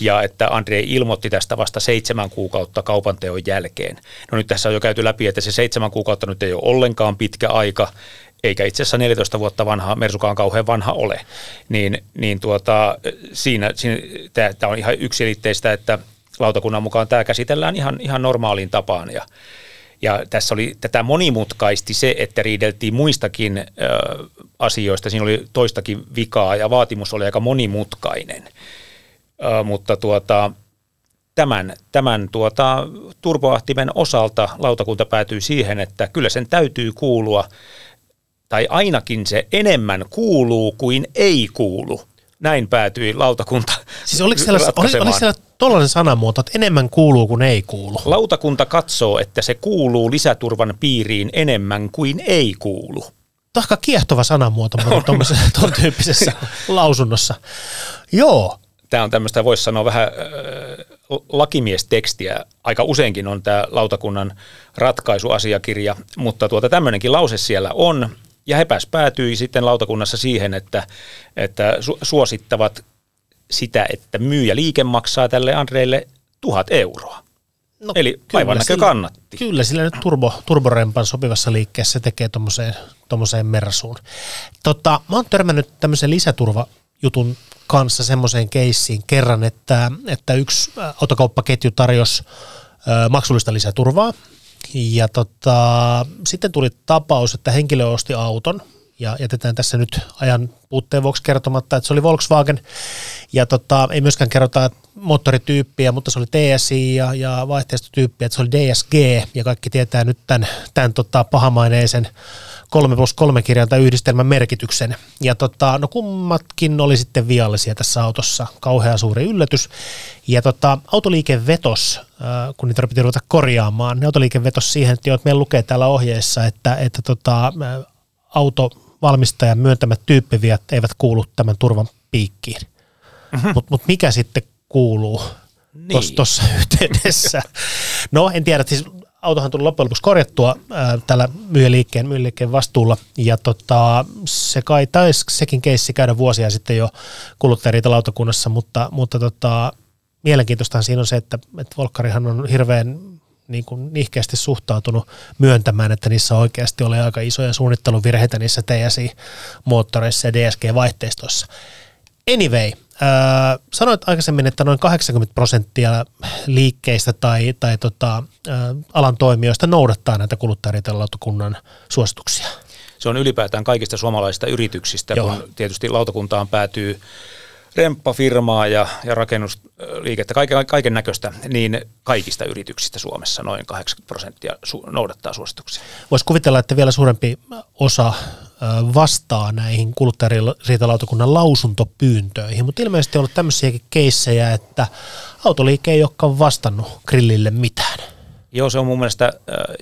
ja että Andre ilmoitti tästä vasta seitsemän kuukautta kaupanteon jälkeen. No nyt tässä on jo käyty läpi, että se seitsemän kuukautta nyt ei ole ollenkaan pitkä aika, eikä itse asiassa 14 vuotta vanha Mersukaan kauhean vanha ole, niin, niin tuota, siinä, siinä tämä on ihan yksilitteistä, että lautakunnan mukaan tämä käsitellään ihan, ihan normaaliin tapaan ja, ja tässä oli tätä monimutkaisti se, että riideltiin muistakin ö, asioista. Siinä oli toistakin vikaa ja vaatimus oli aika monimutkainen. Ö, mutta tuota, tämän, tämän tuota, turboahtimen osalta lautakunta päätyi siihen, että kyllä sen täytyy kuulua tai ainakin se enemmän kuuluu kuin ei kuulu. Näin päätyi lautakunta Siis oliko siellä, oli, oliko siellä tollainen sanamuoto, että enemmän kuuluu kuin ei kuulu? Lautakunta katsoo, että se kuuluu lisäturvan piiriin enemmän kuin ei kuulu. Tämä on kiehtova sanamuoto tuon tyyppisessä lausunnossa. Joo. Tämä on tämmöistä, voisi sanoa vähän äh, lakimiestekstiä. Aika useinkin on tämä lautakunnan ratkaisuasiakirja, mutta tuota, tämmöinenkin lause siellä on. Ja he päätyi sitten lautakunnassa siihen, että, että su- suosittavat sitä, että myyjä liike maksaa tälle Andreille tuhat euroa. No, Eli vaivan näkö kannatti. Kyllä, sillä nyt turbo, turborempan sopivassa liikkeessä tekee tuommoiseen, tuommoiseen mersuun. Tota, mä oon törmännyt tämmöisen lisäturvajutun kanssa semmoiseen keissiin kerran, että, että yksi autokauppaketju tarjosi maksullista lisäturvaa ja tota, sitten tuli tapaus, että henkilö osti auton, ja jätetään tässä nyt ajan puutteen vuoksi kertomatta, että se oli Volkswagen, ja tota, ei myöskään kerrota moottorityyppiä, mutta se oli TSI ja, ja vaihteistotyyppiä, että se oli DSG, ja kaikki tietää nyt tämän, tämän tota, pahamaineisen 3 plus 3 kirjan tai yhdistelmän merkityksen. Ja tota, no kummatkin oli sitten viallisia tässä autossa, kauhea suuri yllätys. Ja tota, autoliike vetos, äh, kun niitä piti ruveta korjaamaan, niin autoliike vetos siihen, että, jo, että meillä lukee täällä ohjeessa, että, että tota, äh, autovalmistajan myöntämät tyyppiviat eivät kuulu tämän turvan piikkiin. Mm-hmm. Mutta mut mikä sitten kuuluu tuossa niin. yhteydessä? No en tiedä, siis autohan tuli loppujen lopuksi korjattua ää, tällä myyjäliikkeen, myyjäliikkeen vastuulla, ja tota, se kai taisi sekin keissi käydä vuosia sitten jo kuluttajariitalautakunnassa, mutta, mutta tota, mielenkiintoistahan siinä on se, että, että Volkkarihan on hirveän niin kuin nihkeästi suhtautunut myöntämään, että niissä oikeasti oli aika isoja suunnitteluvirheitä niissä TSI-moottoreissa ja DSG-vaihteistossa. Anyway, sanoit aikaisemmin, että noin 80 prosenttia liikkeistä tai, tai tota, alan toimijoista noudattaa näitä kuluttajariitalautakunnan suosituksia. Se on ylipäätään kaikista suomalaisista yrityksistä, Joo. kun tietysti lautakuntaan päätyy remppafirmaa ja, ja rakennusliikettä, kaiken, kaiken näköistä, niin kaikista yrityksistä Suomessa noin 80 prosenttia su- noudattaa suosituksia. Voisi kuvitella, että vielä suurempi osa vastaa näihin kuluttajariitalautakunnan lausuntopyyntöihin, mutta ilmeisesti on ollut tämmöisiäkin keissejä, että autoliike ei olekaan vastannut grillille mitään. Joo, se on mun mielestä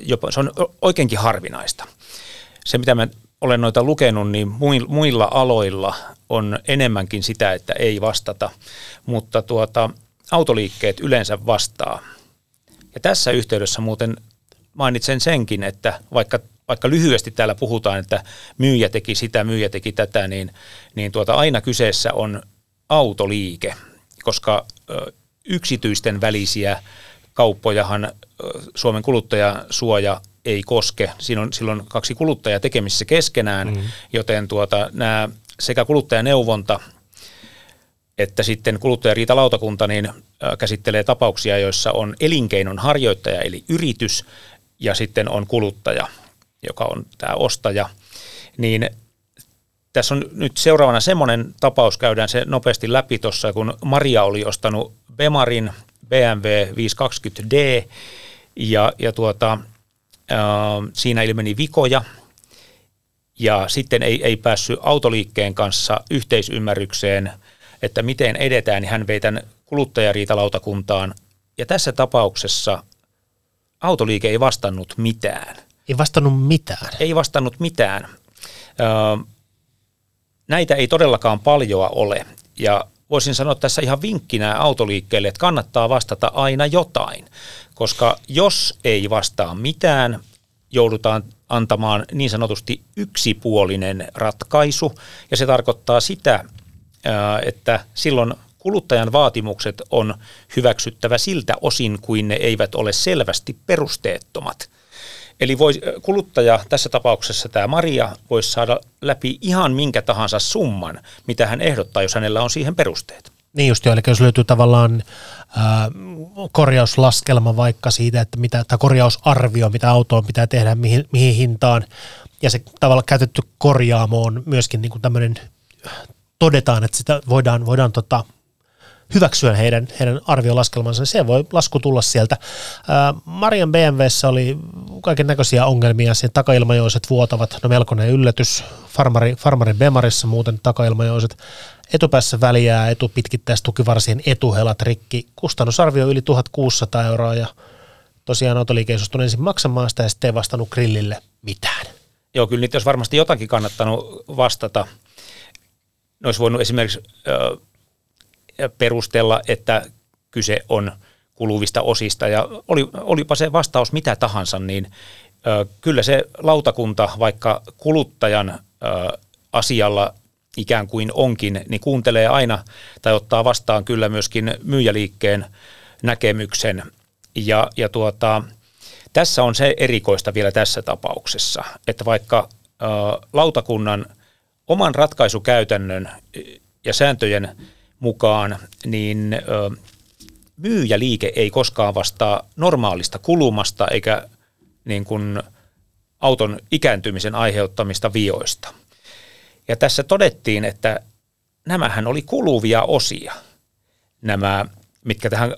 jopa, se on oikeinkin harvinaista. Se, mitä mä olen noita lukenut, niin muilla aloilla on enemmänkin sitä, että ei vastata, mutta tuota, autoliikkeet yleensä vastaa. Ja tässä yhteydessä muuten mainitsen senkin, että vaikka, vaikka lyhyesti täällä puhutaan, että myyjä teki sitä, myyjä teki tätä, niin, niin tuota, aina kyseessä on autoliike, koska ö, yksityisten välisiä kauppojahan Suomen kuluttajasuoja ei koske. Siinä on silloin kaksi kuluttajaa tekemisissä keskenään, mm. joten tuota, nämä sekä kuluttajaneuvonta että sitten kuluttajariitalautakunta niin käsittelee tapauksia, joissa on elinkeinon harjoittaja eli yritys ja sitten on kuluttaja, joka on tämä ostaja. Niin tässä on nyt seuraavana semmoinen tapaus, käydään se nopeasti läpi tuossa, kun Maria oli ostanut Bemarin BMW 520D ja, ja tuota, siinä ilmeni vikoja ja sitten ei, ei päässyt autoliikkeen kanssa yhteisymmärrykseen, että miten edetään, niin hän vei tämän kuluttajariitalautakuntaan. Ja tässä tapauksessa autoliike ei vastannut mitään. Ei vastannut mitään? Ei vastannut mitään. Näitä ei todellakaan paljoa ole. Ja voisin sanoa tässä ihan vinkkinä autoliikkeelle, että kannattaa vastata aina jotain, koska jos ei vastaa mitään, joudutaan antamaan niin sanotusti yksipuolinen ratkaisu, ja se tarkoittaa sitä, että silloin kuluttajan vaatimukset on hyväksyttävä siltä osin, kuin ne eivät ole selvästi perusteettomat. Eli voi, kuluttaja, tässä tapauksessa tämä Maria, voisi saada läpi ihan minkä tahansa summan, mitä hän ehdottaa, jos hänellä on siihen perusteet. Niin just eli jos löytyy tavallaan ää, korjauslaskelma vaikka siitä, että mitä, tai korjausarvio, mitä autoon pitää tehdä, mihin, mihin hintaan, ja se tavallaan käytetty korjaamo on myöskin niin kuin tämmöinen, todetaan, että sitä voidaan, voidaan tota, hyväksyä heidän, heidän arviolaskelmansa, niin se voi lasku tulla sieltä. Marian BMWssä oli kaiken näköisiä ongelmia, sen takailmajoiset vuotavat, no melkoinen yllätys. Farmari, farmarin Bemarissa muuten takailmajoiset etupäässä väliää, etupitkittäistukivarsien etuhelat rikki. Kustannusarvio yli 1600 euroa ja tosiaan autoliike ei ensin maksamaan sitä ja sitten ei vastannut grillille mitään. Joo, kyllä niitä olisi varmasti jotakin kannattanut vastata. Ne olisi voinut esimerkiksi ö, perustella, että kyse on kuluvista osista ja oli, olipa se vastaus mitä tahansa, niin ö, kyllä se lautakunta, vaikka kuluttajan ö, asialla ikään kuin onkin, niin kuuntelee aina tai ottaa vastaan kyllä myöskin myyjäliikkeen näkemyksen. Ja, ja tuota, tässä on se erikoista vielä tässä tapauksessa, että vaikka ö, lautakunnan oman ratkaisukäytännön ja sääntöjen mukaan, niin myyjäliike ei koskaan vastaa normaalista kulumasta eikä niin kuin auton ikääntymisen aiheuttamista vioista – ja tässä todettiin, että nämähän oli kuluvia osia, nämä, mitkä tähän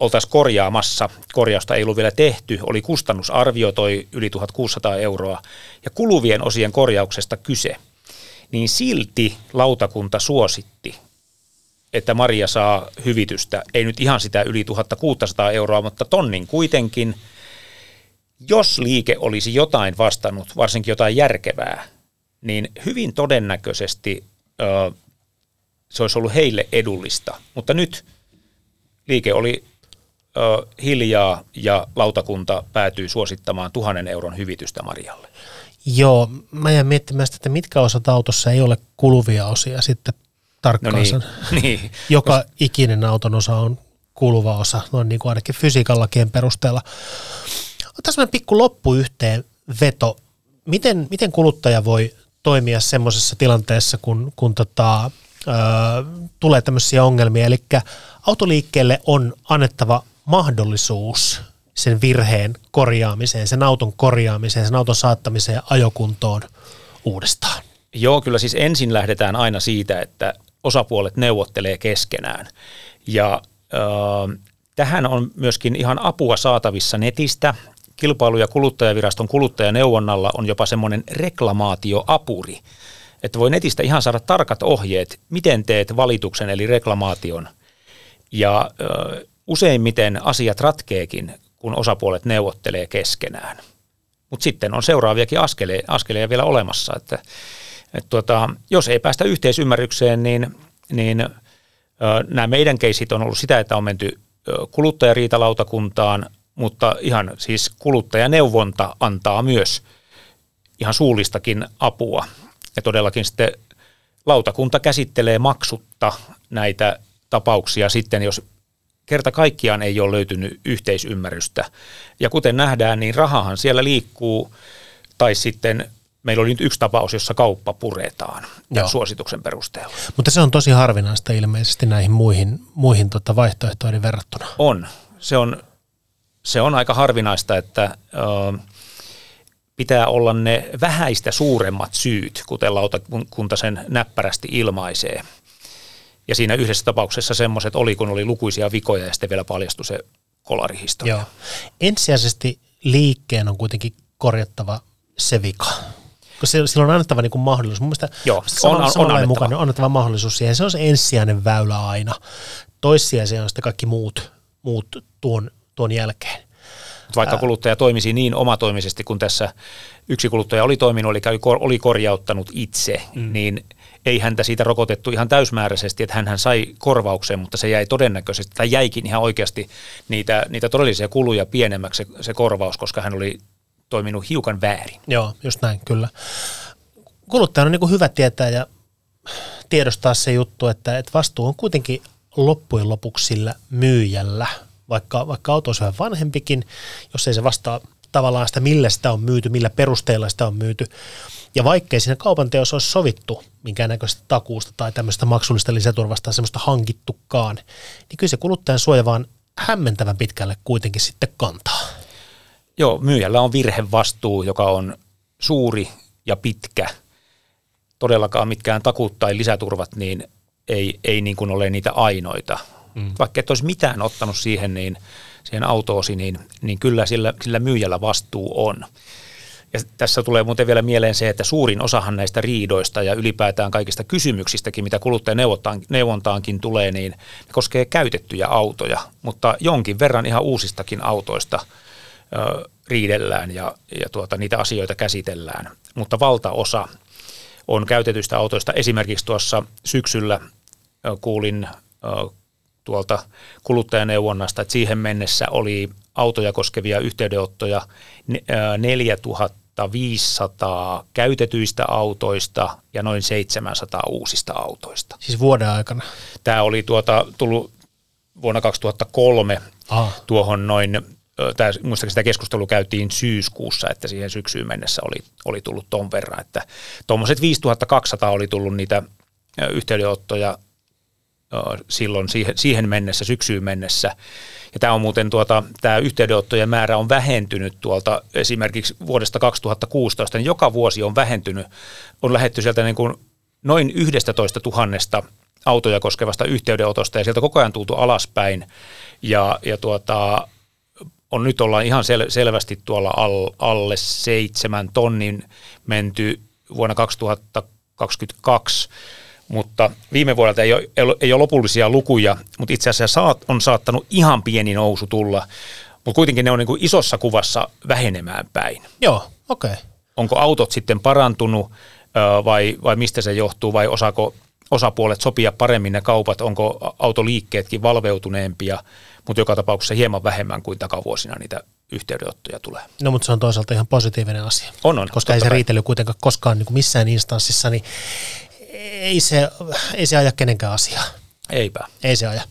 oltaisiin korjaamassa. Korjausta ei ollut vielä tehty, oli kustannusarvio toi yli 1600 euroa ja kuluvien osien korjauksesta kyse. Niin silti lautakunta suositti, että Maria saa hyvitystä, ei nyt ihan sitä yli 1600 euroa, mutta tonnin kuitenkin. Jos liike olisi jotain vastannut, varsinkin jotain järkevää, niin hyvin todennäköisesti ö, se olisi ollut heille edullista. Mutta nyt liike oli ö, hiljaa ja lautakunta päätyy suosittamaan tuhannen euron hyvitystä Marialle. Joo, mä jään miettimään sitä, että mitkä osat autossa ei ole kuluvia osia sitten tarkkaan. No niin, niin. Joka ikinen auton osa on kuluva osa, noin niin kuin ainakin fysiikan lakien perusteella. Tässä on pikku loppuyhteen veto. Miten, miten kuluttaja voi toimia semmoisessa tilanteessa, kun, kun tota, ö, tulee tämmöisiä ongelmia? Eli autoliikkeelle on annettava mahdollisuus sen virheen korjaamiseen, sen auton korjaamiseen, sen auton saattamiseen ajokuntoon uudestaan. Joo, kyllä siis ensin lähdetään aina siitä, että osapuolet neuvottelee keskenään. Ja äh, tähän on myöskin ihan apua saatavissa netistä. Kilpailu- ja kuluttajaviraston kuluttajaneuvonnalla on jopa semmoinen reklamaatioapuri, että voi netistä ihan saada tarkat ohjeet, miten teet valituksen eli reklamaation. Ja äh, useimmiten asiat ratkeekin, kun osapuolet neuvottelee keskenään. Mutta sitten on seuraaviakin askeleja, askeleja vielä olemassa, että et tuota, jos ei päästä yhteisymmärrykseen, niin, niin nämä meidän keisit on ollut sitä, että on menty kuluttajariitalautakuntaan, mutta ihan siis kuluttajaneuvonta antaa myös ihan suullistakin apua. Ja todellakin sitten lautakunta käsittelee maksutta näitä tapauksia sitten, jos kerta kaikkiaan ei ole löytynyt yhteisymmärrystä. Ja kuten nähdään, niin rahahan siellä liikkuu, tai sitten meillä oli nyt yksi tapaus, jossa kauppa puretaan Joo. suosituksen perusteella. Mutta se on tosi harvinaista ilmeisesti näihin muihin, muihin tota vaihtoehtoihin verrattuna. On. Se on, se on aika harvinaista, että ö, pitää olla ne vähäistä suuremmat syyt, kuten lautakunta sen näppärästi ilmaisee. Ja siinä yhdessä tapauksessa semmoiset oli, kun oli lukuisia vikoja ja sitten vielä paljastui se kolarihistoria. Joo. Ensisijaisesti liikkeen on kuitenkin korjattava se vika. Koska sillä on annettava niin kuin mahdollisuus. Mun mielestä Joo, on, on, on annettava. Mukaan, on annettava mahdollisuus siihen. Se on se ensisijainen väylä aina. Toissijaisia on sitten kaikki muut, muut tuon, tuon jälkeen. Vaikka kuluttaja toimisi niin omatoimisesti kuin tässä yksi kuluttaja oli toiminut, eli oli korjauttanut itse, mm. niin – ei häntä siitä rokotettu ihan täysmääräisesti, että hän sai korvauksen, mutta se jäi todennäköisesti, tai jäikin ihan oikeasti niitä, niitä todellisia kuluja pienemmäksi se, se korvaus, koska hän oli toiminut hiukan väärin. Joo, just näin, kyllä. Kuluttajan on niin hyvä tietää ja tiedostaa se juttu, että, että vastuu on kuitenkin loppujen lopuksi sillä myyjällä, vaikka, vaikka auto on vanhempikin, jos ei se vastaa tavallaan sitä, millä sitä on myyty, millä perusteella sitä on myyty. Ja vaikkei siinä kaupan teossa olisi sovittu minkäännäköistä takuusta tai tämmöistä maksullista lisäturvasta semmoista hankittukaan, niin kyllä se kuluttajan suoja vaan hämmentävän pitkälle kuitenkin sitten kantaa. Joo, myyjällä on virhevastuu, joka on suuri ja pitkä. Todellakaan mitkään takuut tai lisäturvat, niin ei, ei niin kuin ole niitä ainoita. Mm. Vaikka et olisi mitään ottanut siihen, niin siihen autoosi, niin, niin kyllä sillä, sillä myyjällä vastuu on. Ja tässä tulee muuten vielä mieleen se, että suurin osahan näistä riidoista ja ylipäätään kaikista kysymyksistäkin, mitä kuluttajaneuvontaankin tulee, niin ne koskee käytettyjä autoja, mutta jonkin verran ihan uusistakin autoista riidellään ja, ja tuota, niitä asioita käsitellään. Mutta valtaosa on käytetyistä autoista. Esimerkiksi tuossa syksyllä kuulin tuolta kuluttajaneuvonnasta, että siihen mennessä oli autoja koskevia yhteydenottoja 4500 käytetyistä autoista ja noin 700 uusista autoista. Siis vuoden aikana? Tämä oli tuota, tullut vuonna 2003 ah. tuohon noin, tämä, muistaakseni sitä keskustelua käytiin syyskuussa, että siihen syksyyn mennessä oli, oli tullut ton verran, että tuommoiset 5200 oli tullut niitä yhteydenottoja silloin siihen, siihen mennessä, syksyyn mennessä. Ja tämä on muuten tuota, tämä yhteydenottojen määrä on vähentynyt tuolta esimerkiksi vuodesta 2016, niin joka vuosi on vähentynyt, on lähetty sieltä niin kuin noin 11 tuhannesta autoja koskevasta yhteydenotosta ja sieltä koko ajan tultu alaspäin ja, ja tuota, on nyt ollaan ihan sel, selvästi tuolla all, alle seitsemän tonnin menty vuonna 2022 mutta viime vuodelta ei ole, ei ole lopullisia lukuja, mutta itse asiassa on saattanut ihan pieni nousu tulla, mutta kuitenkin ne on niin kuin isossa kuvassa vähenemään päin. Joo, okei. Okay. Onko autot sitten parantunut vai, vai mistä se johtuu vai osaako osapuolet sopia paremmin ne kaupat, onko autoliikkeetkin valveutuneempia, mutta joka tapauksessa hieman vähemmän kuin takavuosina niitä yhteydenottoja tulee. No mutta se on toisaalta ihan positiivinen asia. On, on. Koska ei se riitely kuitenkaan koskaan niin kuin missään instanssissa, niin ei se, ei se aja kenenkään asiaa. Eipä. Ei se aja.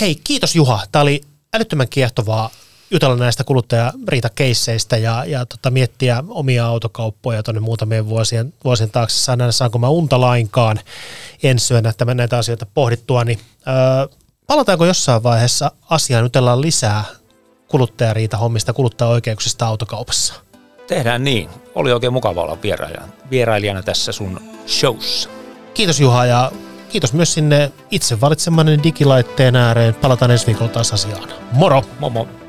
Hei, kiitos Juha. Tämä oli älyttömän kiehtovaa jutella näistä kuluttajariitakeisseistä ja, ja tota, miettiä omia autokauppoja tuonne muutamien vuosien, vuosien taakse. Saan nähdä, saanko mä unta lainkaan ensi syönä tämän, näitä asioita pohdittua. Niin, öö, palataanko jossain vaiheessa asiaan jutellaan lisää kuluttajariita-hommista, kuluttajaoikeuksista autokaupassa? Tehdään niin. Oli oikein mukava olla vierailijana, vierailijana tässä sun showssa. Kiitos Juha ja kiitos myös sinne itse valitsemanne digilaitteen ääreen. Palataan ensi viikolla taas asiaan. Moro! Momo.